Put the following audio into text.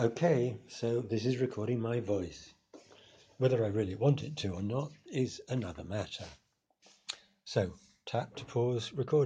Okay, so this is recording my voice. Whether I really want it to or not is another matter. So tap to pause recording.